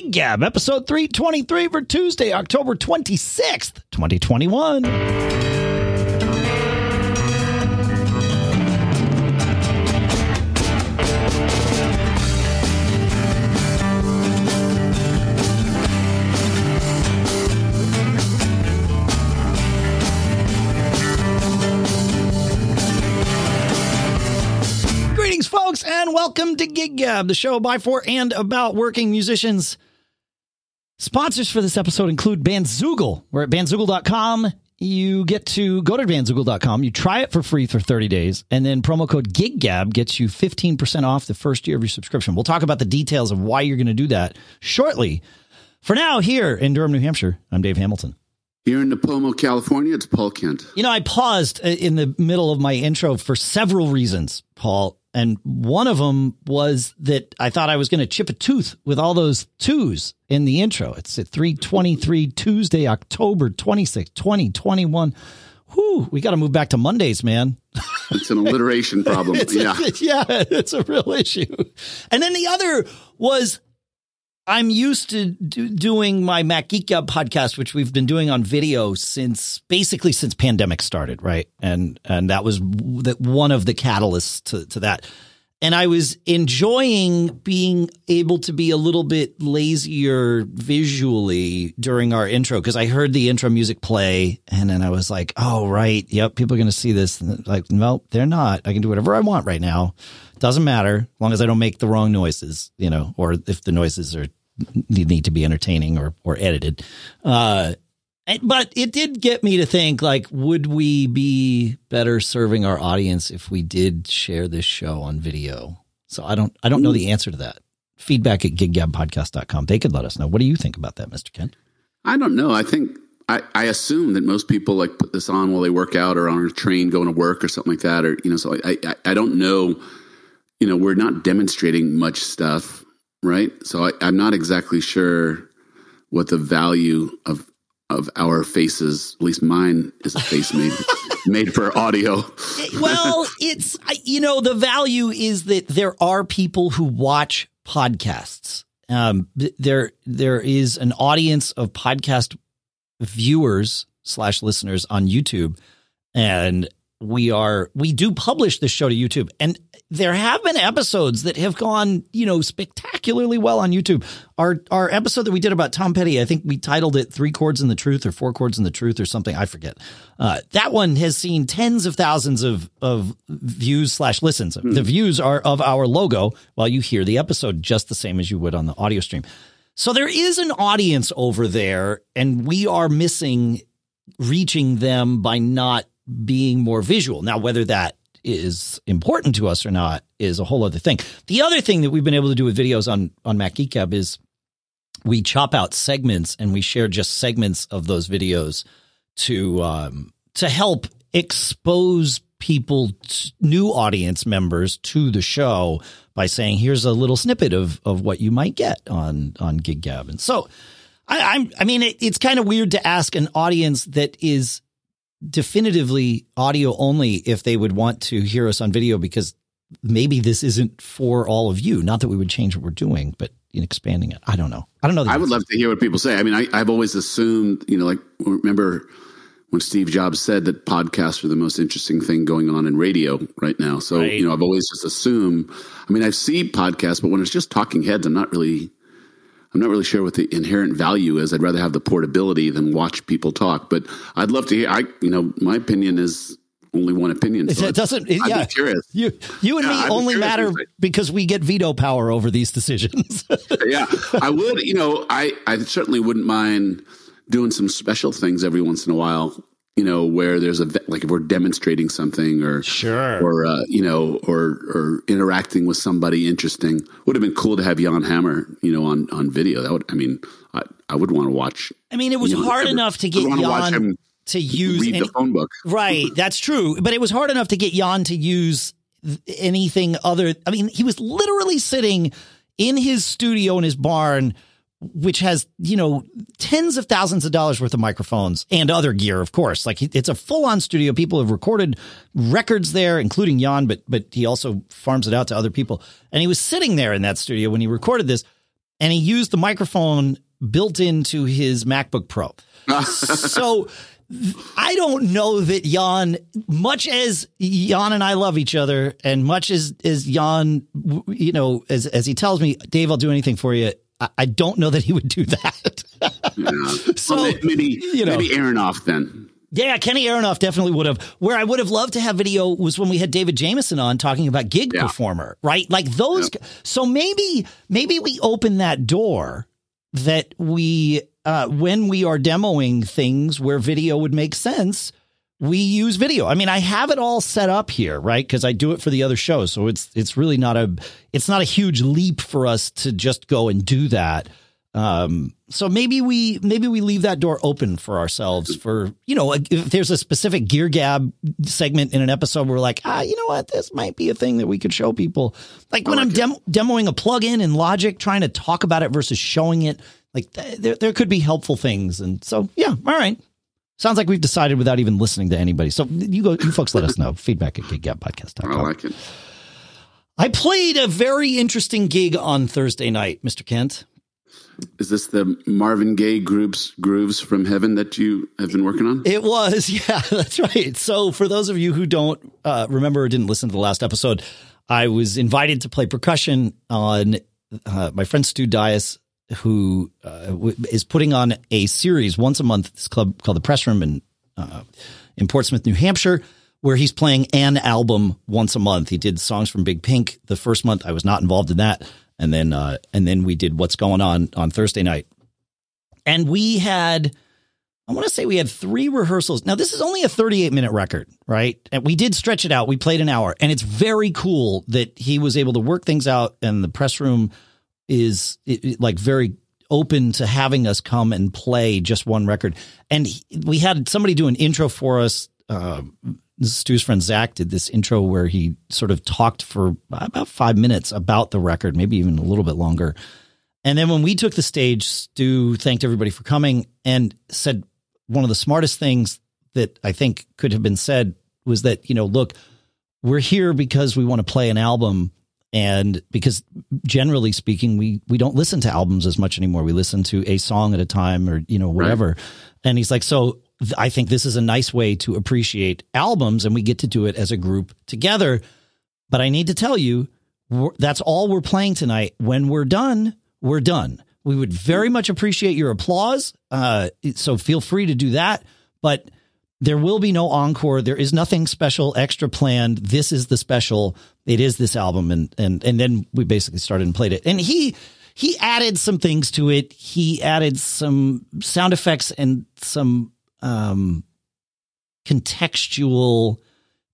Gig Gab, episode 323 for Tuesday, October 26th, 2021. Greetings, folks, and welcome to Gig Gab, the show by, for, and about working musicians. Sponsors for this episode include Bandzoogle. We're at bandzoogle.com. You get to go to bandzoogle.com. You try it for free for 30 days, and then promo code GigGab gets you 15% off the first year of your subscription. We'll talk about the details of why you're going to do that shortly. For now, here in Durham, New Hampshire, I'm Dave Hamilton. Here in Nipomo, California, it's Paul Kent. You know, I paused uh, in the middle of my intro for several reasons, Paul. And one of them was that I thought I was going to chip a tooth with all those twos in the intro. It's at 323 Tuesday, October 26, 2021. Whew, we got to move back to Mondays, man. It's an alliteration problem. It's yeah. a, yeah, it's a real issue. And then the other was I'm used to do, doing my Mac Geek Gab podcast, which we've been doing on video since basically since pandemic started, right? And and that was that one of the catalysts to, to that. And I was enjoying being able to be a little bit lazier visually during our intro because I heard the intro music play and then I was like, oh, right. Yep. People are going to see this. And like, no, they're not. I can do whatever I want right now. Doesn't matter as long as I don't make the wrong noises, you know, or if the noises are need, to be entertaining or, or edited. Uh, but it did get me to think like, would we be better serving our audience if we did share this show on video? So I don't, I don't know the answer to that. Feedback at giggabpodcast.com. They could let us know. What do you think about that, Mr. Kent? I don't know. I think I, I assume that most people like put this on while they work out or on a train going to work or something like that. Or, you know, so I, I, I don't know, you know, we're not demonstrating much stuff, right? So I, I'm not exactly sure what the value of, of our faces, at least mine is a face made, made for audio. well, it's you know the value is that there are people who watch podcasts. Um, there there is an audience of podcast viewers slash listeners on YouTube, and we are we do publish this show to YouTube, and there have been episodes that have gone you know spectacularly well on YouTube. Our our episode that we did about Tom Petty, I think we titled it Three Chords in the Truth or Four Chords in the Truth or something. I forget. Uh, that one has seen tens of thousands of of views slash listens. The views are of our logo while you hear the episode just the same as you would on the audio stream. So there is an audience over there, and we are missing reaching them by not being more visual. Now, whether that is important to us or not is a whole other thing. The other thing that we've been able to do with videos on on Mac Geek Gab is we chop out segments and we share just segments of those videos to um, to help expose people, t- new audience members to the show by saying, "Here's a little snippet of of what you might get on on Gig Gab." And so, I, I'm I mean, it, it's kind of weird to ask an audience that is definitively audio only if they would want to hear us on video because maybe this isn't for all of you. Not that we would change what we're doing, but in expanding it, I don't know. I don't know. I would love to hear what people say. I mean, I, I've always assumed, you know, like remember when Steve Jobs said that podcasts are the most interesting thing going on in radio right now. So, Right. you know, I've always just assumed. I mean, I see podcasts, but when it's just talking heads, I'm not really, I'm not really sure what the inherent value is. I'd rather have the portability than watch people talk. But I'd love to hear. I, you know, my opinion is only one opinion. So It doesn't. It, yeah, be curious. you you and Yeah, me I'd only curious matter what you say. because we get veto power over these decisions. yeah, I would. You know, I I certainly wouldn't mind doing some special things every once in a while. You know, where there's a like if we're demonstrating something or Sure. or uh, you know or or interacting with somebody interesting. Would have been cool to have Jan Hammer, you know, on on video. That would. I mean, I I would want to watch. I mean, it was you know, hard ever- enough to get wanna Jan to use read any, the phone book. right. That's true, but it was hard enough to get Jan to use anything other. I mean, he was literally sitting in his studio in his barn which has you know tens of thousands of dollars worth of microphones and other gear of course like it's a full-on studio people have recorded records there including Jan but but he also farms it out to other people and he was sitting there in that studio when he recorded this and he used the microphone built into his MacBook Pro. so I don't know that Jan, much as Jan and I love each other, and much as as Jan, you know, as as he tells me, Dave, I'll do anything for you. I, don't know that he would do that. yeah. So well, maybe you know, maybe Aronoff then. Yeah, Kenny Aronoff definitely would have. Where I would have loved to have video was when we had David Jameson on talking about gig yeah. performer, right? Like those. Yep. So maybe maybe we open that door that we uh, when we are demoing things where video would make sense, we use video. I mean, I have it all set up here, right? Because I do it for the other shows, so it's it's really not a it's not a huge leap for us to just go and do that. Um, so maybe we maybe we leave that door open for ourselves for you know if there's a specific gear gab segment in an episode where we're like ah you know what this might be a thing that we could show people like when like I'm dem- demoing a plugin in Logic trying to talk about it versus showing it like th- there there could be helpful things and so yeah all right sounds like we've decided without even listening to anybody so you go you folks let us know feedback at giggabpodcast.com. I like it. I played a very interesting gig on Thursday night, Mr. Kent. Is this the Marvin Gaye groups grooves from heaven that you have been working on? It was, yeah, that's right. So for those of you who don't uh, remember or didn't listen to the last episode, I was invited to play percussion on uh, my friend Stu Dias, who uh, w- is putting on a series once a month. This club called the Press Room in uh, in Portsmouth, New Hampshire, where he's playing an album once a month. He did songs from Big Pink the first month. I was not involved in that and then uh, and then we did what's going on on Thursday night, and we had. I want to say we had three rehearsals. Now, this is only a 38 minute record, right? And we did stretch it out. We played an hour, and it's very cool that he was able to work things out, in the press room is it, it, like very open to having us come and play just one record. And he, we had somebody do an intro for us. Uh, Stu's friend Zach did this intro where he sort of talked for about five minutes about the record, maybe even a little bit longer. And then when we took the stage, Stu thanked everybody for coming and said one of the smartest things that I think could have been said was that, you know, look, we're here because we want to play an album and because generally speaking we we don't listen to albums as much anymore we listen to a song at a time or you know whatever right. and he's like so I think this is a nice way to appreciate albums and we get to do it as a group together. But I need to tell you, that's all we're playing tonight. When we're done, we're done. We would very much appreciate your applause. Uh, so feel free to do that. But there will be no encore. There is nothing special extra planned. This is the special. It is this album. And, and, and then we basically started and played it. And he, he added some things to it. He added some sound effects and some um, contextual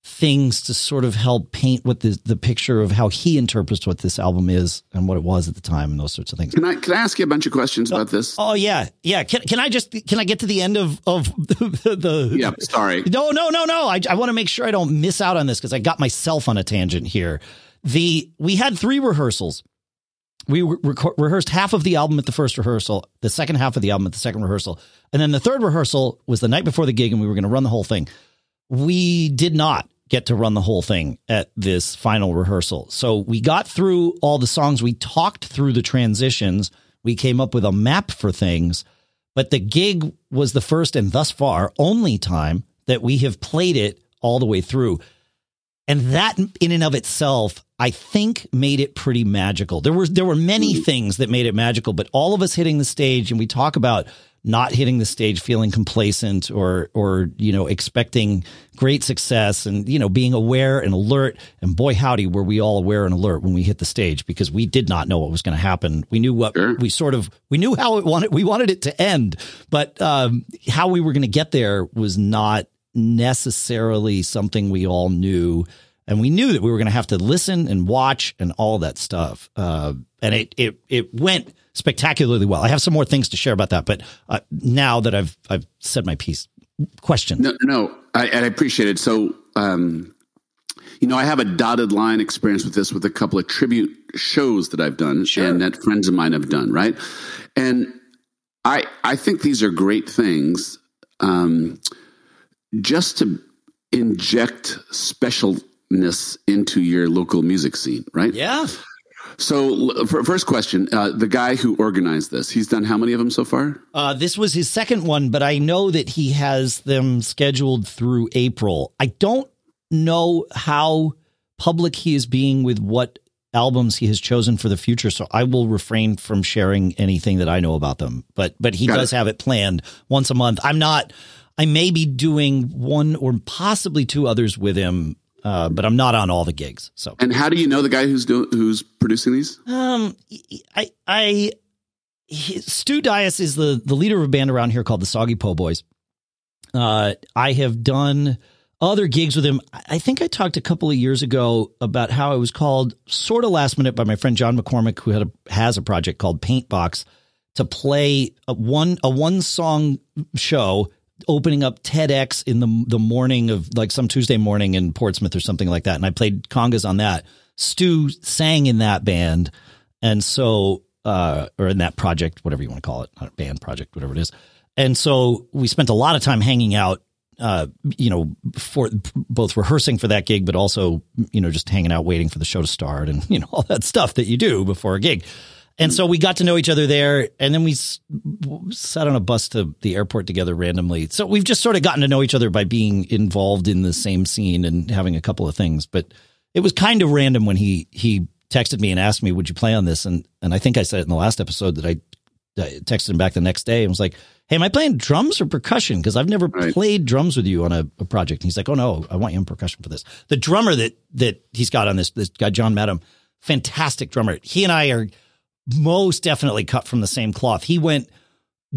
things to sort of help paint what the the picture of how he interprets what this album is and what it was at the time and those sorts of things. Can I can I ask you a bunch of questions oh, about this? Oh, oh yeah, yeah. Can can I just can I get to the end of of the, the yeah? Sorry. No no no no. I I want to make sure I don't miss out on this because I got myself on a tangent here. The we had three rehearsals we re- rehearsed half of the album at the first rehearsal, the second half of the album at the second rehearsal, and then the third rehearsal was the night before the gig, and we were going to run the whole thing. We did not get to run the whole thing at this final rehearsal. So we got through all the songs, we talked through the transitions, we came up with a map for things, but the gig was the first and thus far only time that we have played it all the way through. And that in and of itself, I think made it pretty magical. There were there were many things that made it magical, but all of us hitting the stage and we talk about not hitting the stage feeling complacent or or you know expecting great success and you know being aware and alert and boy howdy were we all aware and alert when we hit the stage because we did not know what was going to happen we knew what sure. we sort of we knew how it wanted we wanted it to end but um, how we were going to get there was not necessarily something we all knew. And we knew that we were going to have to listen and watch and all that stuff. Uh, and it, it, it went spectacularly well. I have some more things to share about that, but uh, now that I've, I've said my piece, question. No, no, I, I appreciate it. So, um, you know, I have a dotted line experience with this with a couple of tribute shows that I've done sure. and that friends of mine have done, right? And I I think these are great things. Um, just to inject specialness into your local music scene, right? Yeah. So, for, first question: uh, the guy who organized this, he's done how many of them so far? Uh, this was his second one, but I know that he has them scheduled through April. I don't know how public he is being with what albums he has chosen for the future, so I will refrain from sharing anything that I know about them. But but he Got does it. have it planned once a month. I'm not. I may be doing one or possibly two others with him uh, but I'm not on all the gigs. So, and how do you know the guy who's doing who's producing these? Um, I, I, Stu Dias is the the leader of a band around here called the Soggy Po Boys. Uh, I have done other gigs with him. I think I talked a couple of years ago about how I was called sort of last minute by my friend John McCormick, who had a, has a project called Paintbox, to play a one a one song show opening up TEDx in the the morning of like some Tuesday morning in Portsmouth or something like that, and I played congas on that. Stu sang in that band, and so uh, or in that project, whatever you want to call it, not band project, whatever it is. And so we spent a lot of time hanging out, uh, you know, for both rehearsing for that gig, but also, you know, just hanging out, waiting for the show to start, and you know all that stuff that you do before a gig. And hmm. so we got to know each other there, and then we sat on a bus to the airport together randomly. So we've just sort of gotten to know each other by being involved in the same scene and having a couple of things. But it was kind of random when he he texted me and asked me, "Would you play on this?" And and I think I said it in the last episode that I, I texted him back the next day and was like, "Hey, am I playing drums or percussion? Because I've never right. played drums with you on a, a, project." And he's like, "Oh no, I want you in percussion for this." The drummer that that he's got on this this guy John Madam, fantastic drummer. He and I are most definitely cut from the same cloth. He went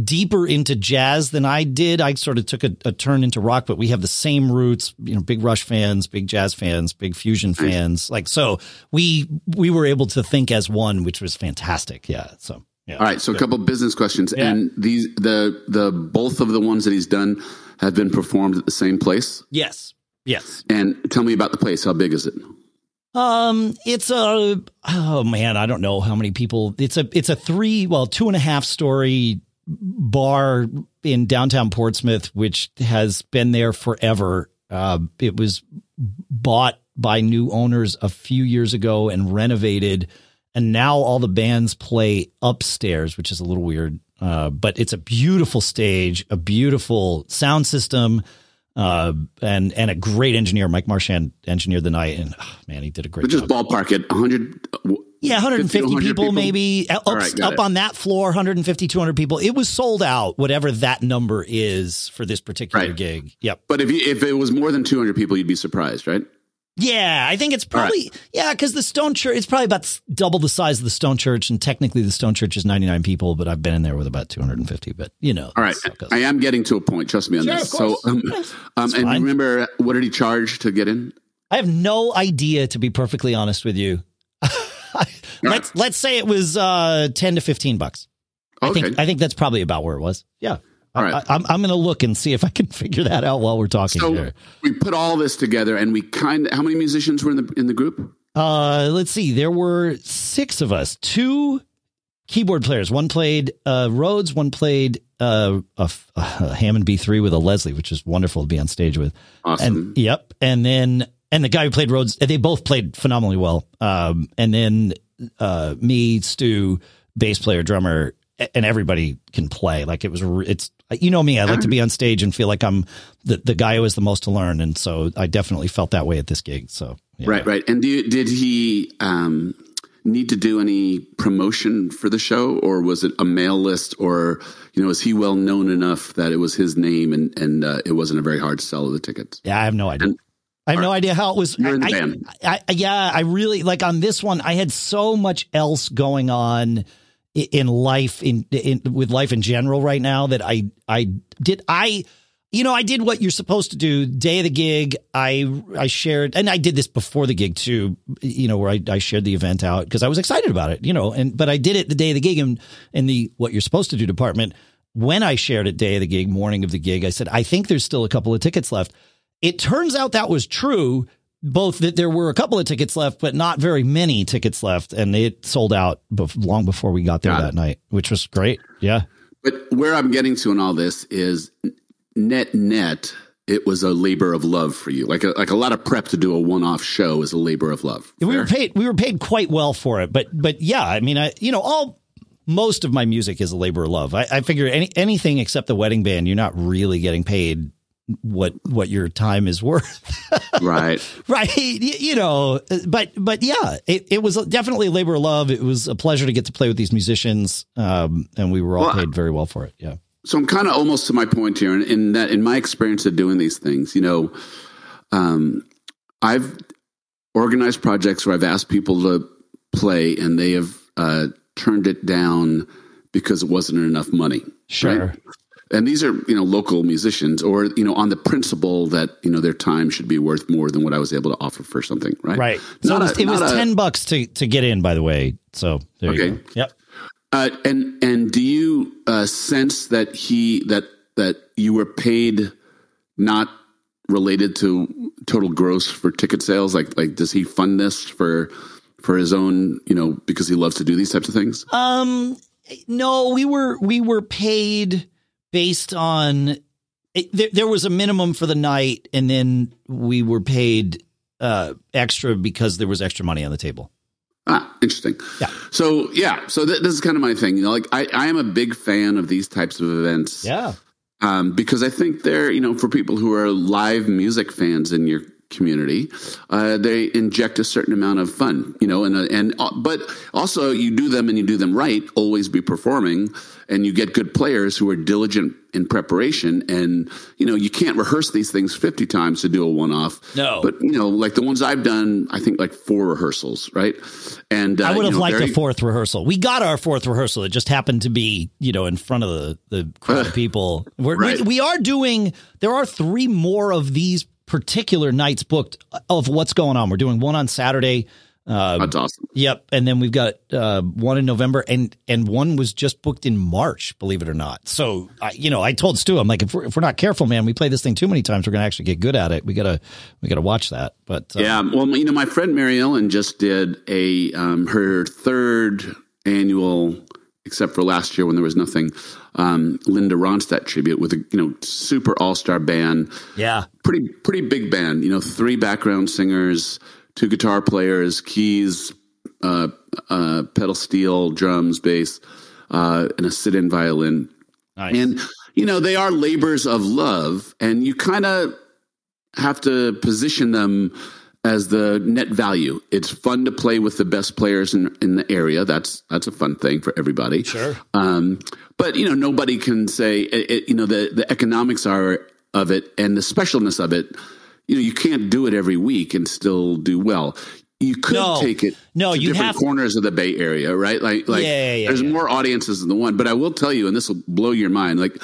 deeper into jazz than I did. I sort of took a, a, turn into rock, but we have the same roots, you know, big Rush fans, big jazz fans, big fusion fans. Like, so we, we were able to think as one, which was fantastic. Yeah. So, yeah. All right. So a couple business questions yeah. and these, the, the, both of the ones that he's done have been performed at the same place. Yes. Yes. And tell me about the place. How big is it? Um, it's a oh man, I don't know how many people. It's a it's a three well two and a half story bar in downtown Portsmouth, which has been there forever. Uh, it was bought by new owners a few years ago and renovated, and now all the bands play upstairs, which is a little weird. Uh, but it's a beautiful stage, a beautiful sound system uh, and and a great engineer. Mike Marchand engineered the night, and oh, man, he did a great. But just job. ballpark it, hundred. Uh, yeah, 150 people, people, maybe uh, up, right, up on that floor, 150, 200 people. It was sold out, whatever that number is for this particular right. gig. Yep. But if you, if it was more than 200 people, you'd be surprised, right? Yeah, I think it's probably right. yeah because the Stone Church it's probably about double the size of the Stone Church, and technically the Stone Church is ninety nine people, but I've been in there with about two hundred and fifty. But you know, all right, I am getting to a point. Trust me on sure, this. So, um, um and remember, what did he charge to get in? I have no idea, to be perfectly honest with you. let's let's say it was uh, ten to fifteen bucks. Okay. I think I think that's probably about where it was. Yeah. All right. I, am I'm, I'm going to look and see if I can figure that out while we're talking so here. We put all this together, and we kind of. How many musicians were in the in the group? Uh, let's see. There were six of us. Two keyboard players. One played uh, Rhodes. One played uh, a, a Hammond B3 with a Leslie, which is wonderful to be on stage with. Awesome. And, yep. And then and the guy who played Rhodes, they both played phenomenally well. Um, and then uh, me, Stu, bass player, drummer, and everybody can play. Like it was, it's you know me. I like to be on stage and feel like I'm the the guy who has the most to learn, and so I definitely felt that way at this gig. So yeah. right, right. And do, did he um, need to do any promotion for the show, or was it a mail list, or you know, is he well known enough that it was his name and and uh, it wasn't a very hard sell of the tickets? Yeah, I have no idea. And, I have no idea how it was. You're in the I, band. I, I, yeah, I really like on this one. I had so much else going on in life in, in with life in general right now that I I did I you know I did what you're supposed to do. Day of the gig I I shared and I did this before the gig too you know where I, I shared the event out because I was excited about it you know and but I did it the day of the gig in in the what you're supposed to do department. When I shared it day of the gig morning of the gig I said I think there's still a couple of tickets left. It turns out that was true both that there were a couple of tickets left, but not very many tickets left, and it sold out bef- long before we got there got that it. night, which was great. Yeah. But where I'm getting to in all this is net net. it was a labor of love for you. Like a, like a lot of prep to do a one off show is a labor of love. We were paid we were paid quite well for it, but but yeah, I mean, I you know all most of my music is a labor of love. I, I figure any anything except the wedding band, you're not really getting paid what what your time is worth. right. Right. You know, but but yeah, it, it was definitely a labor of love. It was a pleasure to get to play with these musicians, um, and we were all well, paid very well for it. Yeah. So I'm kind of almost to my point here, in, in, that in my experience of doing these things, you know, um, I've organized projects where I've asked people to play, and they have uh, turned it down because it wasn't enough money. Sure. Right? And these are you know local musicians or you know on the principle that you know their time should be worth more than what I was able to offer for something right? Right. So it was, a, it was 10 bucks to to get in by the way. So there okay. yep. Uh, and and do you uh, sense that he that that you were paid not related to total gross for ticket sales? Like like does he fund this for for his own you know because he loves to do these types of things? Um no we were we were paid based on it, there, there, was a minimum for the night, and then we were paid uh, extra because there was extra money on the table. Ah, interesting. Yeah. So yeah, so th- this is kind of my thing. You know, like I, I am a big fan of these types of events. Yeah. Um, because I think they're you know for people who are live music fans in your community, uh, they inject a certain amount of fun, you know, and uh, and uh, but also you do them and you do them right. Always be performing, and you get good players who are diligent in preparation. And you know, you can't rehearse these things fifty times to do a one off. No, but you know, like the ones I've done, I think like four rehearsals, right? And uh, I would have you know, liked very, a fourth rehearsal. We got our fourth rehearsal. It just happened to be you know in front of the the crowd of people. We're, right. we, we are doing. There are three more of these particular nights booked of what's going on. We're doing one on Saturday. Uh, That's awesome. Yep, and then we've got uh, one in November, and and one was just booked in March. Believe it or not. So, I, you know, I told Stu, I'm like, if we're, if we're not careful, man, we play this thing too many times, we're going to actually get good at it. We gotta we gotta watch that. But uh, yeah, well, you know, my friend Mary Ellen just did a um, her third annual, except for last year when there was nothing um, Linda Ronstadt tribute with a you know super all star band. Yeah, pretty pretty big band. You know, three background singers, two guitar players, keys, uh, uh, pedal steel, drums, bass, uh, and a sit in violin. Nice. And you know they are labors of love, and you kind of have to position them as the net value. It's fun to play with the best players in, in the area. That's that's a fun thing for everybody. Sure. Um, but you know, nobody can say it, it, you know the the economics are of it and the specialness of it. You know, you can't do it every week and still do well. You could no, take it no, to different have, corners of the Bay Area, right? Like, like yeah, yeah, there's yeah. more audiences than the one. But I will tell you, and this will blow your mind. Like,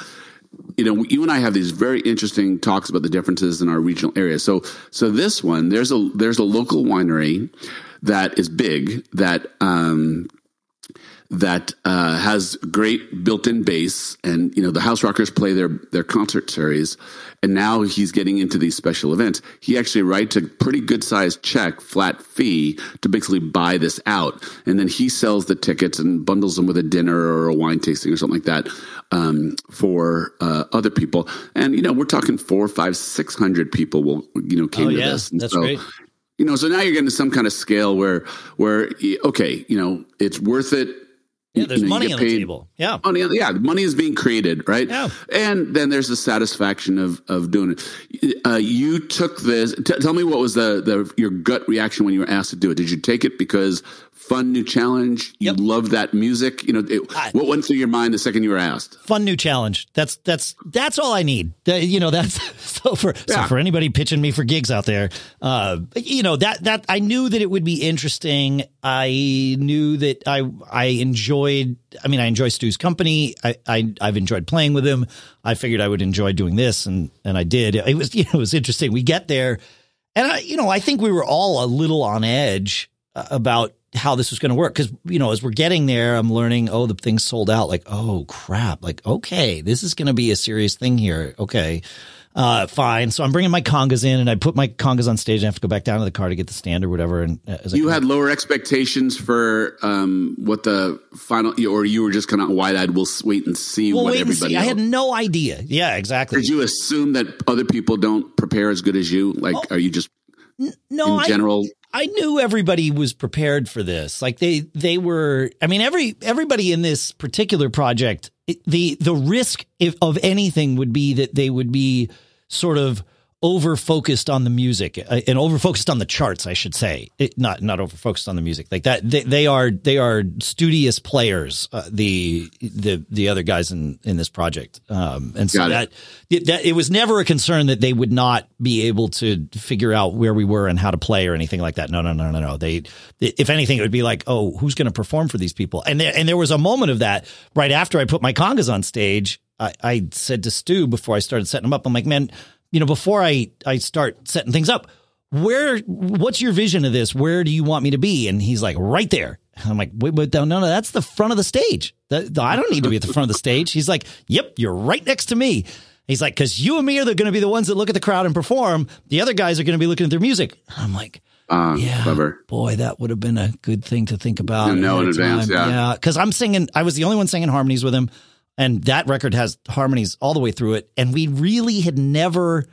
you know, you and I have these very interesting talks about the differences in our regional areas. So, so this one, there's a there's a local winery that is big that um, that uh, has great built-in bass, and you know the House Rockers play their their concert series, and now he's getting into these special events. He actually writes a pretty good sized check, flat fee, to basically buy this out, and then he sells the tickets and bundles them with a dinner or a wine tasting or something like that um, for uh, other people. And you know we're talking four, five, six hundred people will you know came oh, to yeah, this. And that's so, great you know so now you're getting to some kind of scale where where okay you know it's worth it yeah, there's you money on paid, the table. Yeah, money. Yeah, money is being created, right? Yeah, and then there's the satisfaction of of doing it. Uh, you took this. T- tell me what was the the your gut reaction when you were asked to do it? Did you take it because fun new challenge. You yep. love that music. You know, it, I, what went through your mind the second you were asked? Fun new challenge. That's that's that's all I need. you know, that's so for yeah. so for anybody pitching me for gigs out there. Uh, you know that that I knew that it would be interesting. I knew that I I enjoyed. I mean, I enjoy Stu's company. I, I I've enjoyed playing with him. I figured I would enjoy doing this, and and I did. It was you know it was interesting. We get there. And I, you know, I think we were all a little on edge uh, about how this was going to work because you know as we're getting there i'm learning oh the thing's sold out. Like oh crap. Like okay this is going to be a serious thing here. Okay uh, fine. So i'm bringing my congas in and i put my congas on stage and i have to go back down to the car to get the stand or whatever and uh, you had lower expectations for um, what the final or you were just kind of wide-eyed we'll wait and see we'll what wait and everybody see. i had no idea. Yeah exactly. Did you assume that other people don't prepare as good as you? Like Oh, are you just no in general I knew everybody was prepared for this. Like they they were. I mean, every everybody in this particular project, it- the the risk if, of anything would be that they would be sort of over focused on the music uh, and over focused on the charts. I should say, it, not not over focused on the music like that. They, they are they are studious players. Uh, the the the other guys in in this project, um, and so Got it. that it, that it was never a concern that they would not be able to figure out where we were and how to play or anything like that. No, no, no, no, no. They, if anything, it would be like, oh, who's going to perform for these people? And there, and there was a moment of that right after I put my congas on stage. I, I said to Stu before I started setting them up, I'm like, man, you know, before I I start setting things up, where what's your vision of this? Where do you want me to be? And he's like, right there. And I'm like, wait, but no, no, no, that's the front of the stage. That, I don't need to be at the front of the stage. He's like, yep, you're right next to me. He's like, because you and me are going to be the ones that look at the crowd and perform. The other guys are going to be looking at their music. I'm like, uh, yeah, clever boy, that would have been a good thing to think about. Know in advance, yeah. because I'm singing. I was the only one singing harmonies with him, and that record has harmonies all the way through it. And we really had never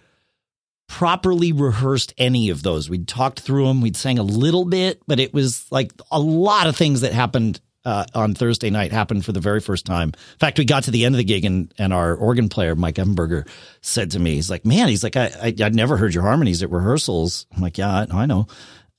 properly rehearsed any of those. We'd talked through them. We'd sang a little bit, but it was like a lot of things that happened uh, on Thursday night happened for the very first time. In fact, we got to the end of the gig and, and our organ player, Mike Emberger, said to me, he's like, man, he's like, I, I, I'd never heard your harmonies at rehearsals. I'm like, yeah, I, I know.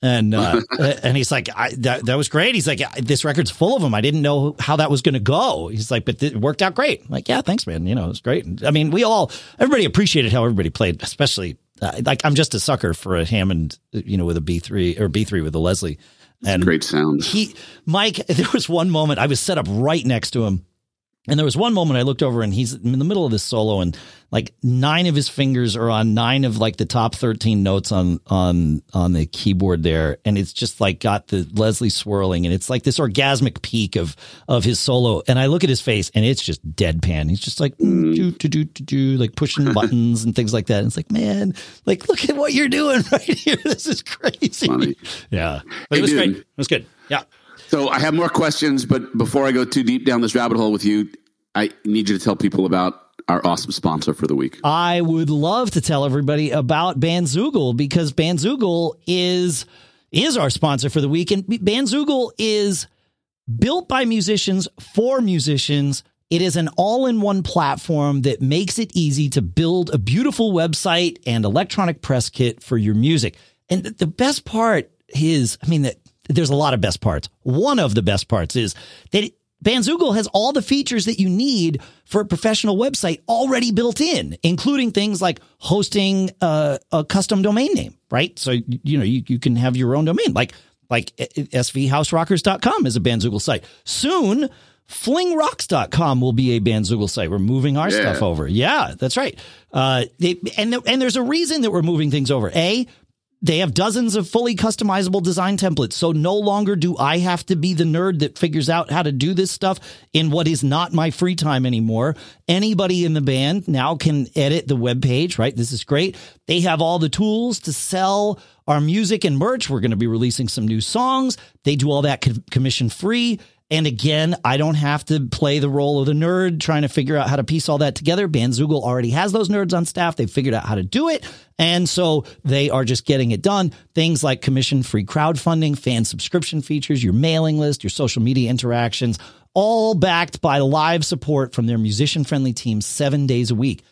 And, uh, and he's like, I, that, that was great. He's like, this record's full of them. I didn't know how that was going to go. He's like, but it worked out great. I'm like, yeah, thanks, man. You know, it was great. I mean, we all, everybody appreciated how everybody played, especially uh, like I'm just a sucker for a Hammond, you know, with a B3 or B3 with a Leslie. And great sound he, Mike, there was one moment I was set up right next to him. And there was one moment I looked over and he's in the middle of this solo and like nine of his fingers are on nine of like the top 13 notes on, on, on the keyboard there. And it's just like got the Leslie swirling and it's like this orgasmic peak of, of his solo. And I look at his face and it's just deadpan. He's just like, mm, do, do, do, do, do, like pushing buttons and things like that. And it's like, man, like, look at what you're doing right here. This is crazy. Funny. Yeah. But Hey, it was dude. great. It was good. Yeah. So I have more questions, but before I go too deep down this rabbit hole with you, I need you to tell people about our awesome sponsor for the week. I would love to tell everybody about Bandzoogle because Bandzoogle is is our sponsor for the week, and Bandzoogle is built by musicians for musicians. It is an all-in-one platform that makes it easy to build a beautiful website and electronic press kit for your music. And the best part is, I mean, that there's a lot of best parts. One of the best parts is that Bandzoogle has all the features that you need for a professional website already built in, including things like hosting a, a custom domain name, right? So, you know, you, you can have your own domain, like, like svhouserockers.com is a Bandzoogle site. Soon, flingrocks.com will be a Bandzoogle site. We're moving our Yeah. stuff over. Yeah, that's right. Uh, they, and, and there's a reason that we're moving things over. A, they have dozens of fully customizable design templates. So no longer do I have to be the nerd that figures out how to do this stuff in what is not my free time anymore. Anybody in the band now can edit the web page, right? This is great. They have all the tools to sell our music and merch. We're going to be releasing some new songs. They do all that commission free. And again, I don't have to play the role of the nerd trying to figure out how to piece all that together. Bandzoogle already has those nerds on staff. They've figured out how to do it. And so they are just getting it done. Things like commission free crowdfunding, fan subscription features, your mailing list, your social media interactions, all backed by live support from their musician friendly team seven days a week.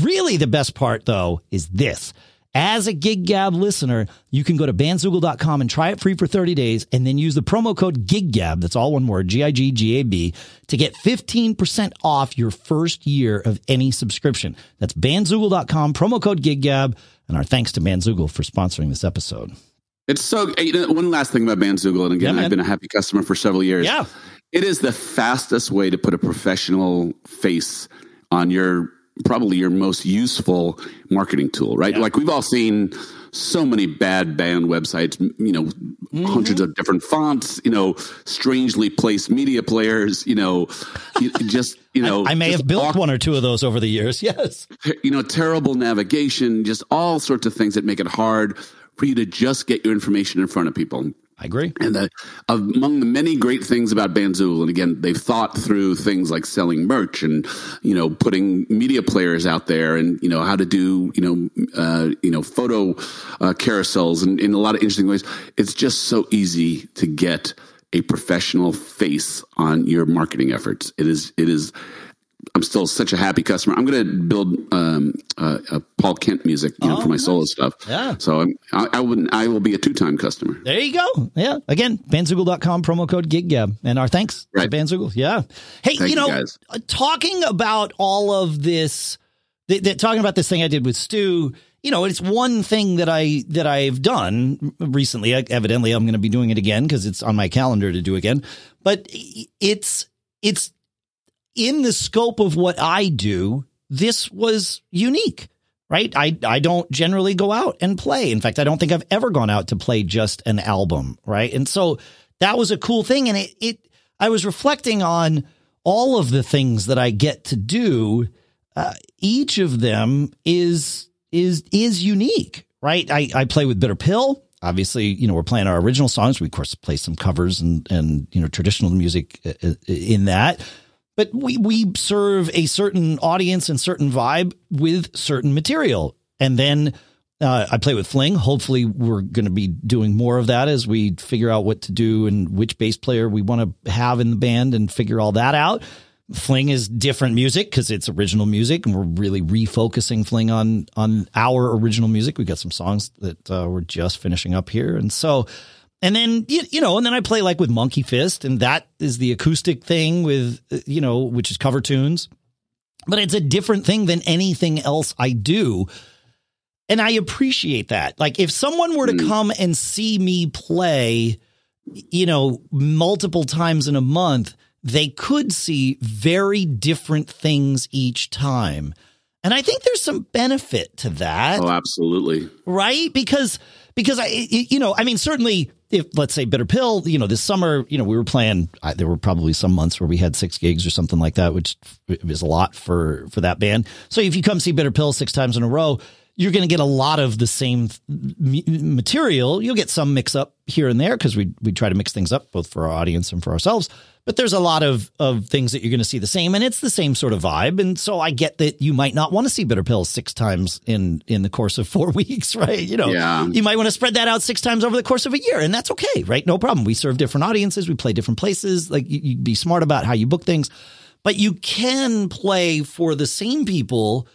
Really, the best part, though, is this. As a Gig Gab listener, you can go to bandzoogle.com and try it free for 30 days and then use the promo code GIGGAB, that's all one word, G I G G A B, to get 15% off your first year of any subscription. That's bandzoogle.com, promo code GIGGAB, and our thanks to Bandzoogle for sponsoring this episode. It's so. you know, One last thing about Bandzoogle, and again, Yeah. I've been a happy customer for several years. Yeah. it is the fastest way to put a professional face on your probably your most useful marketing tool, right? Yeah. Like we've all seen so many bad band websites, you know, mm-hmm. hundreds of different fonts, you know, strangely placed media players, you know, just, you know, I, I may have built awkward, one or two of those over the years. Yes. You know, terrible navigation, just all sorts of things that make it hard for you to just get your information in front of people. I agree. And the, among the many great things about Bandzoogle, and again, they've thought through things like selling merch and you know putting media players out there, and you know how to do you know uh, you know photo uh, carousels and in a lot of interesting ways. It's just so easy to get a professional face on your marketing efforts. It is it is I'm still such a happy customer. I'm going to build um, uh, Paul Kent music, you know, oh, for my nice. solo stuff. Yeah. So I'm, I, I would I will be a two time customer. There you go. Yeah. Again, bandzoogle.com promo code GigGab, and our thanks right. to Bandzoogle. Yeah. Hey, Thank you know, you uh, talking about all of this, th- th- talking about this thing I did with Stu. You know, it's one thing that I that I've done recently. Evidently, I'm going to be doing it again because it's on my calendar to do again. But it's it's in the scope of what I do, this was unique, right? I, I don't generally go out and play. In fact, I don't think I've ever gone out to play just an album, right? And so that was a cool thing. And it, it I was reflecting on all of the things that I get to do. Uh, each of them is is is unique, right? I, I play with Bitter Pill. Obviously, you know, we're playing our original songs. We of course play some covers and and you know traditional music uh, uh, in that but we, we serve a certain audience and certain vibe with certain material. And then uh, I play with Fling. Hopefully, we're going to be doing more of that as we figure out what to do and which bass player we want to have in the band and figure all that out. Fling is different music because it's original music, and we're really refocusing Fling on on our original music. We got some songs that uh, we're just finishing up here, and so and then you, you know, and then I play like with Monkey Fist, and that is the acoustic thing with you know, which is cover tunes. But it's a different thing than anything else I do. And I appreciate that. Like if someone were to mm. come and see me play, you know, multiple times in a month, they could see very different things each time. And I think there's some benefit to that. Oh, absolutely. Right? Because because I you know, I mean certainly if let's say bitter pill you know this summer you know we were playing I, there were probably some months where we had six gigs or something like that which is a lot for for that band. So if you come see bitter pill six times in a row you're going to get a lot of the same material. You'll get some mix up here and there because we we try to mix things up both for our audience and for ourselves. But there's a lot of of things that you're going to see the same and it's the same sort of vibe. And so i get that you might not want to see bitter pills six times in in the course of four weeks right? You know yeah. you might want to spread that out six times over the course of a year and that's okay right? No problem. We serve different audiences. We play different places. Like you, you be smart about how you book things. But you can play for the same people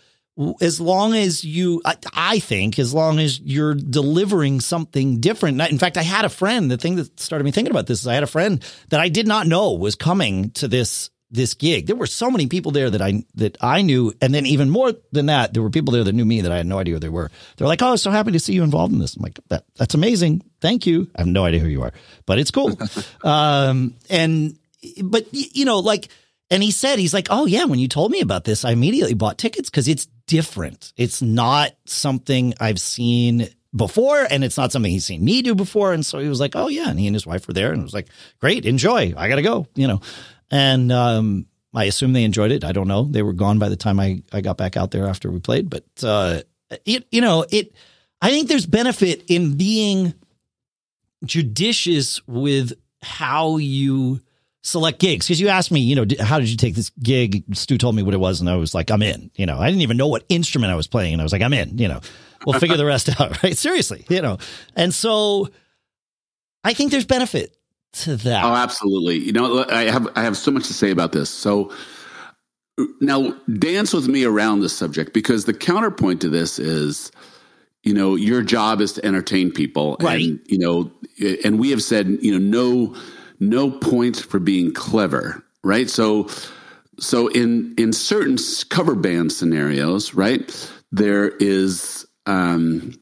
as long as you, I, I, think, as long as you're delivering something different. In fact, I had a friend. The thing that started me thinking about this is I had a friend that I did not know was coming to this this gig. There were so many people there that I that I knew, and then even more than that, there were people there that knew me that I had no idea who they were. They're like, "Oh, so happy to see you involved in this." I'm like, "That that's amazing. Thank you." I have no idea who you are, but it's cool. um, and but you know, like and he said, he's like, oh, yeah, when you told me about this, I immediately bought tickets because it's different. It's not something I've seen before, and it's not something he's seen me do before. And so he was like, oh, yeah. And he and his wife were there, and it was like, great, enjoy. I got to go, you know. And um, I assume they enjoyed it. I don't know. They were gone by the time I, I got back out there after we played. But, uh, it, you know, it, I think there's benefit in being judicious with how you select gigs because you asked me, you know, how did you take this gig? Stu told me what it was, and I was like, I'm in. You know, I didn't even know what instrument I was playing, and I was like, I'm in. You know, we'll figure the rest out, right? Seriously, you know, and so I think there's benefit to that. Oh, absolutely. You know, I have I have so much to say about this. So now, dance with me around this subject because the counterpoint to this is you know your job is to entertain people right. and you know and we have said you know no no points for being clever, right? So, so in in certain cover band scenarios, right, there is um,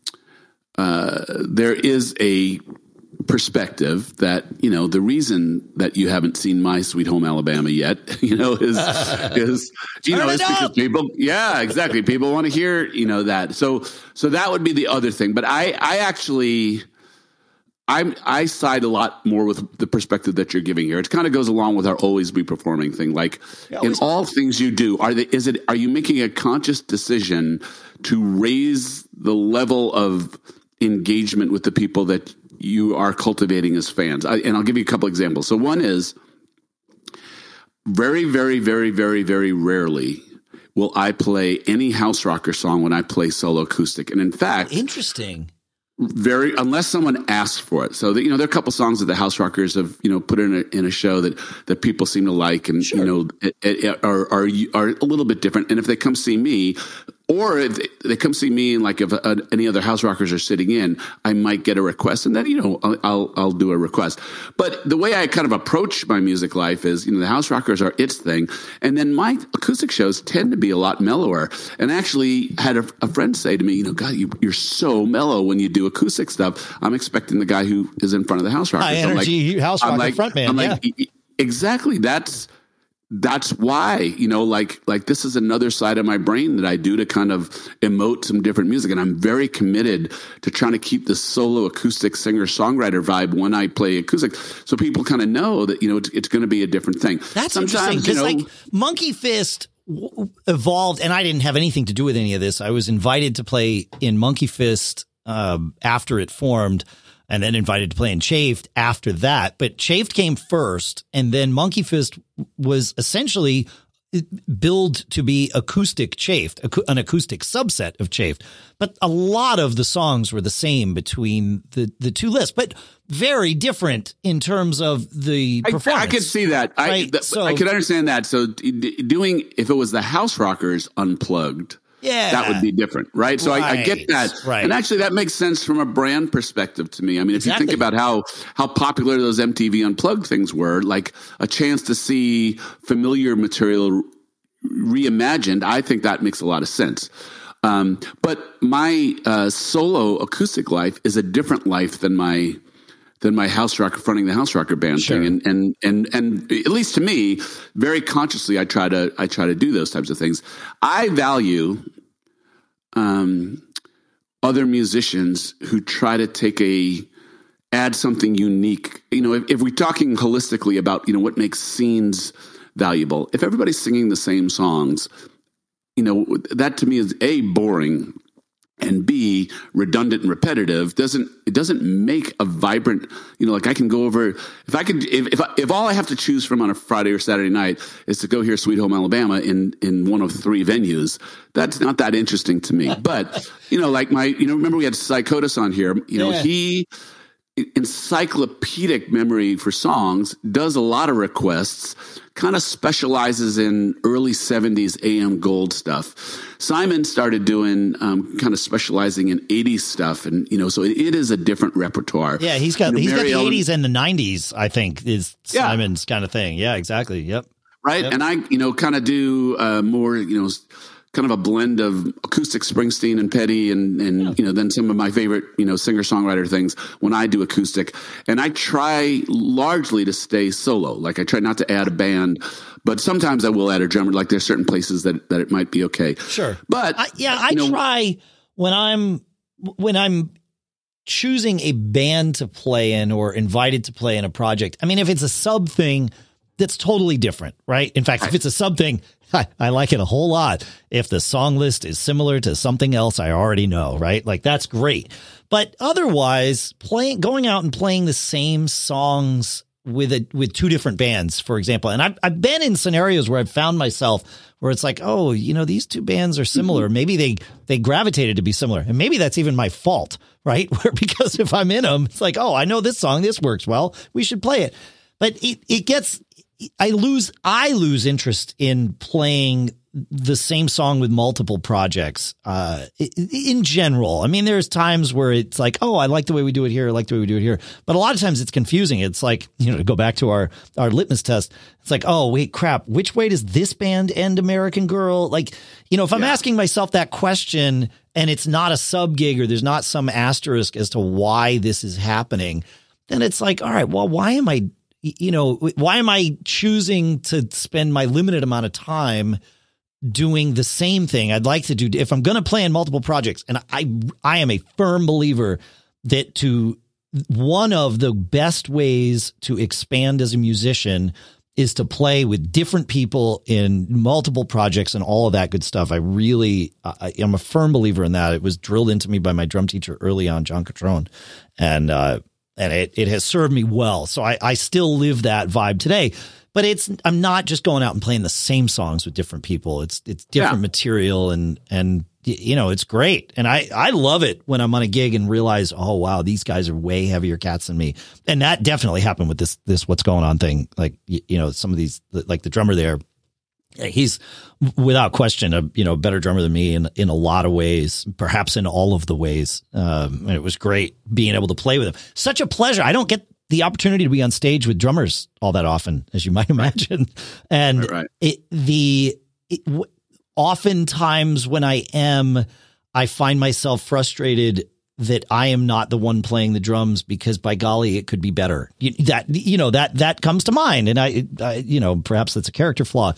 uh, there is a perspective that you know the reason that you haven't seen my sweet home alabama yet you know is is you know is because up. people yeah exactly people want to hear you know that so so that would be the other thing but i i actually I'm I side a lot more with the perspective that you're giving here. It kind of goes along with our always be performing thing. Like in all things you do, are they is it are you making a conscious decision to raise the level of engagement with the people that you are cultivating as fans? I, and I'll give you a couple examples. So one is very, very, very, very, very rarely will I play any house rocker song when I play solo acoustic. And in fact, Interesting. Very unless someone asks for it. So that, you know, there are a couple songs that the House Rockers have you know put in a, in a show that that people seem to like, and you know it, it, are are are a little bit different. And if they come see me, or if they, come see me, and like if uh, any other House Rockers are sitting in, I might get a request, and then you know I'll, I'll I'll do a request. But the way I kind of approach my music life is, you know, the House Rockers are its thing, and then my acoustic shows tend to be a lot mellower. And I actually had a, a friend say to me, you know, God, you, you're so mellow when you do acoustic stuff. I'm expecting the guy who is in front of the House Rockers. High I'm like- energy house I'm rocker like, frontman, I'm like, yeah. "E- e- exactly. That's that's why you know like like this is another side of my brain that i do to kind of emote some different music. And i'm very committed to trying to keep the solo acoustic singer songwriter vibe when i play acoustic. So people kind of know that you know it's, it's going to be a different thing. That's interesting you because know, like Monkey Fist w- evolved, and I didn't have anything to do with any of this. I was invited to play in Monkey Fist um, after it formed, and then invited to play in Chafed after that. But Chafed came first, and then Monkey Fist was essentially billed to be acoustic chafed, an acoustic subset of chafed. But a lot of the songs were the same between the, the two lists, but very different in terms of the I, performance. I could see that. I, Right, th- so- I could understand that. So d- doing if it was the House Rockers unplugged, Yeah. that would be different, right? So I, I get that, right. And actually, that makes sense from a brand perspective to me. I mean, if you think about how how popular those MTV Unplugged things were, like a chance to see familiar material reimagined, I think that makes a lot of sense. Um, but my uh, solo acoustic life is a different life than my than my house rocker fronting the house rocker band Sure. thing and, and and and at least to me very consciously i try to i try to do those types of things. I value um other musicians who try to take a add something unique. You know if, if we're talking holistically about you know what makes scenes valuable if everybody's singing the same songs you know that to me is a boring and B redundant and repetitive doesn't it doesn't make a vibrant you know like I can go over if I could if if, I, if all I have to choose from on a Friday or Saturday night is to go hear Sweet Home Alabama in in one of three venues that's not that interesting to me but you know like my you know remember we had Psychotis on here you know Yeah. he encyclopedic memory for songs does a lot of requests kind of specializes in early 70s am gold stuff simon started doing um, kind of specializing in 80s stuff and you know so it, it is a different repertoire Yeah, he's got You know, he's got the Ellen- eighties and the nineties. I think is Yeah. Simon's kind of thing. Yeah, exactly. Yep. right and i you know kind of do uh, more you know kind of a blend of acoustic springsteen and petty and and you know then some of my favorite you know singer songwriter things when i do acoustic and i try largely to stay solo like i try not to add a band but sometimes i will add a drummer like there's certain places that that it might be okay Sure. but I, yeah, I know, try when I'm when I'm choosing a band to play in or invited to play in a project. I mean, if it's a sub thing, that's totally different, right? In fact, if it's a sub thing, I, I like it a whole lot. If the song list is similar to something else I already know, right? Like that's great. But otherwise, playing going out and playing the same songs with a with two different bands, for example. And I've I've been in scenarios where I've found myself where it's like, oh, you know, these two bands are similar. Mm-hmm. Maybe they they gravitated to be similar, and maybe that's even my fault, right? Where because if I'm in them, it's like, oh, I know this song, this works well, we should play it. But it it gets, I lose I lose interest in playing the same song with multiple projects uh in general. I mean there's times where it's like oh i like the way we do it here i like the way we do it here. But a lot of times it's confusing. It's like you know to go back to our our litmus test it's like oh wait crap which way does this band end american girl? Like you know if i'm asking myself that question and it's not a sub gig or there's not some asterisk as to why this is happening then it's like, all right, well, why am I, you know, why am I choosing to spend my limited amount of time doing the same thing I'd like to do if I'm going to play in multiple projects? And I, I am a firm believer that to one of the best ways to expand as a musician is to play with different people in multiple projects and all of that good stuff. I really, I, am a firm believer in that. It was drilled into me by my drum teacher early on, John Catrone, and uh, and it it has served me well. So I I still live that vibe today. But it's I'm not just going out and playing the same songs with different people. It's it's different yeah. material and and you know, it's great. And I, I love it when I'm on a gig and realize, oh, wow, these guys are way heavier cats than me. And that definitely happened with this, this what's going on thing. Like, you, you know, some of these, like the drummer there, he's without question a, you know, better drummer than me in, in a lot of ways, perhaps in all of the ways. Um, and it was great being able to play with him. Such a pleasure. I don't get the opportunity to be on stage with drummers all that often, as you might imagine. And right. it, the, it, oftentimes when I am, I find myself frustrated that I am not the one playing the drums because by golly, it could be better. that, you know, that, that comes to mind. And I, I, you know, perhaps that's a character flaw,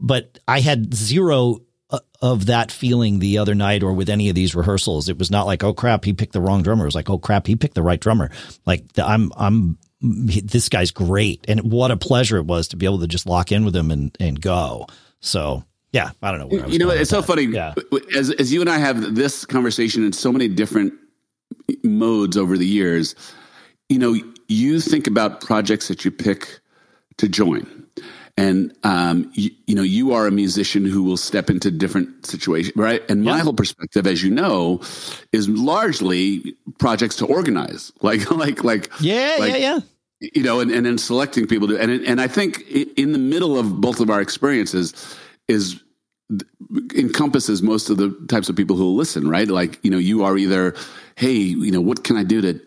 but I had zero uh, of that feeling the other night or with any of these rehearsals. It was not like, oh crap, he picked the wrong drummer. It was like, oh crap, he picked the right drummer. Like I'm, I'm, this guy's great. And what a pleasure it was to be able to just lock in with him and, and go. So yeah, I don't know. you know, it's so that. funny. Yeah. As as you and I have this conversation in so many different modes over the years, you know, you think about projects that you pick to join, and um, you, you know, you are a musician who will step into different situations, right? And my whole perspective, as you know, is largely projects to organize, like like like yeah, like, yeah, yeah you know, and, and then selecting people to, and, and I think in the middle of both of our experiences, is encompasses most of the types of people who will listen, right? Like, you know, you are either, hey, you know, what can I do to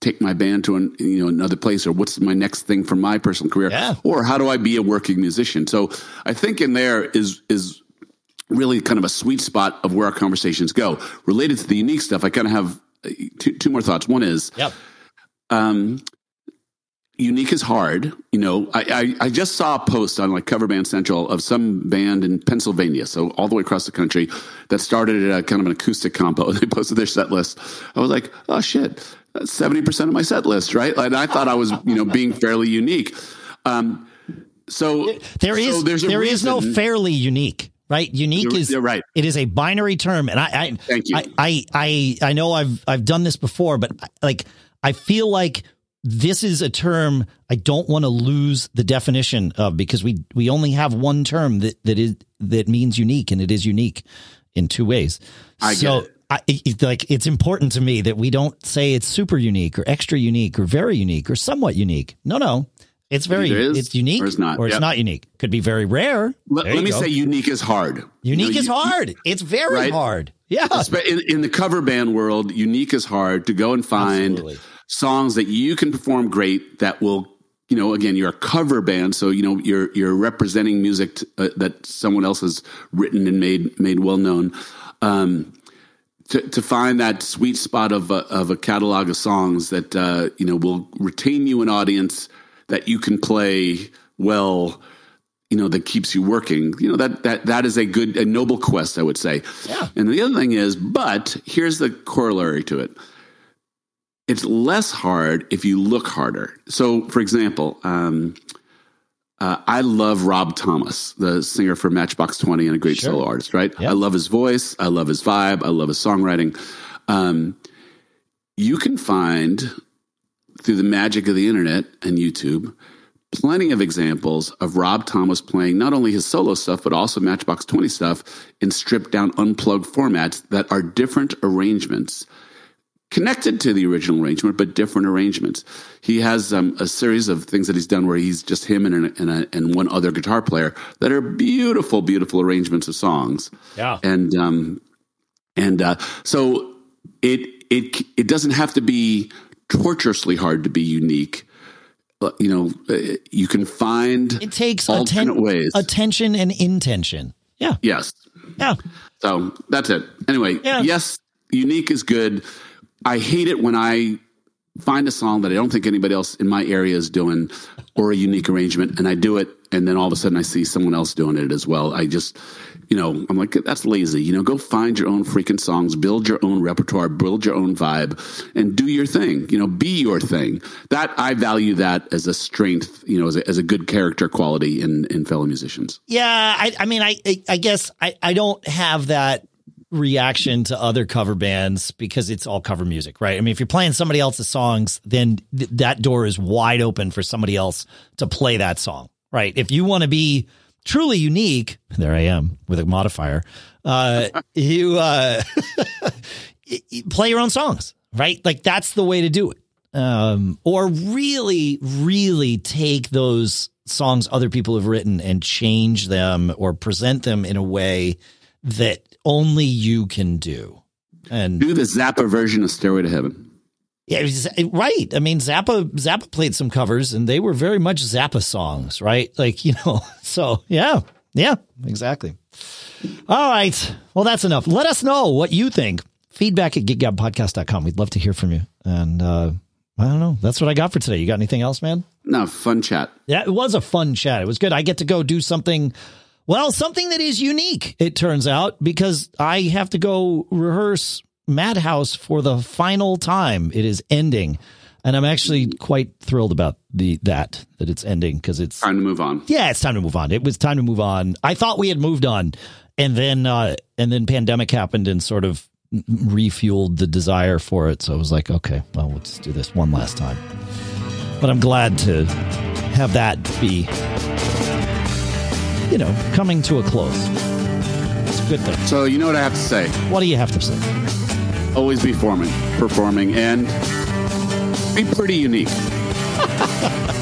take my band to an, you know another place or what's my next thing for my personal career yeah. or how do I be a working musician? So I think in there is is really kind of a sweet spot of where our conversations go. Related to the unique stuff, I kind of have uh, two, two more thoughts. One is, yep. um, unique is hard. You know, I, I, I, just saw a post on like Cover Band Central of some band in Pennsylvania, so all the way across the country, that started at a kind of an acoustic compo. They posted their set list. I was like, oh shit, that's seventy percent of my set list, right? And I thought I was, you know, being fairly unique. Um, so there is so there is no fairly unique right? Unique you're, is you're right. It is a binary term, and I, I thank you. I, I, I, I know I've I've done this before, but like I feel like this is a term I don't want to lose the definition of because we we only have one term that that is that means unique and it is unique in two ways. I so I, it, like it's important to me that we don't say it's super unique or extra unique or very unique or somewhat unique. No, no. It's very it's unique or it's not. Or it's yep. not unique. Could be very rare. Let, let me go. say unique is hard. Unique you know, is you, hard. It's very right? hard. Yeah. In, in, the cover band world, unique is hard to go and find Absolutely songs that you can perform great that will you know again you're a cover band so you know you're you're representing music t- uh, that someone else has written and made made well known. Um, to, to find that sweet spot of a, of a catalog of songs that uh, you know will retain you an audience that you can play well you know that keeps you working you know that that that is a good a noble quest i would say. Yeah. And the other thing is but here's the corollary to it it's less hard if you look harder. So, for example, um, uh, I love Rob Thomas, the singer for Matchbox 20 and a great sure. solo artist, right? Yep. I love his voice. I love his vibe. I love his songwriting. Um, you can find through the magic of the internet and YouTube plenty of examples of Rob Thomas playing not only his solo stuff, but also Matchbox 20 stuff in stripped down, unplugged formats that are different arrangements connected to the original arrangement, but different arrangements. He has um, a series of things that he's done where he's just him and, and, a, and one other guitar player that are beautiful, beautiful arrangements of songs. Yeah. And, um, and, uh, so it, it, it doesn't have to be torturously hard to be unique. You know, uh, you can find it takes alternate atten- ways, attention and intention. Yeah. Yes. Yeah. So that's it. Anyway, yeah. yes, unique is good I hate it when I find a song that I don't think anybody else in my area is doing or a unique arrangement and I do it and then all of a sudden I see someone else doing it as well. I just you know, I'm like, that's lazy. You know, go find your own freaking songs, build your own repertoire, build your own vibe, and do your thing. You know, be your thing. That I value that as a strength. You know, as a, as a good character quality in in fellow musicians. Yeah, I, I mean, I I guess I I don't have that reaction to other cover bands because it's all cover music, right? I mean, if you're playing somebody else's songs, then th- that door is wide open for somebody else to play that song, right? If you want to be truly unique, there I am with a modifier. Uh, you uh, play your own songs, right? Like that's the way to do it. Um, or really, really take those songs other people have written and change them or present them in a way that only you can do. And do the Zappa version of Stairway to Heaven. Yeah, right. I mean, Zappa Zappa played some covers, and they were very much Zappa songs, right? Like you know. So yeah, yeah, exactly. All right. Well, that's enough. Let us know what you think. Feedback at giggabpodcast.com. We'd love to hear from you. And uh, I don't know. That's what I got for today. You got anything else, man? No, fun chat. Yeah, it was a fun chat. It was good. I get to go do something. Well, something that is unique, it turns out, because I have to go rehearse Madhouse for the final time. It is ending. And I'm actually quite thrilled about the that that it's ending because it's time to move on. Yeah, it's time to move on. It was time to move on. I thought we had moved on, and then uh, and then pandemic happened and sort of refueled the desire for it. So I was like, okay, well, let's do this one last time. But I'm glad to have that be, you know, coming to a close. It's a good thing. So you know what I have to say. What do you have to say? always be forming, performing, and be pretty unique.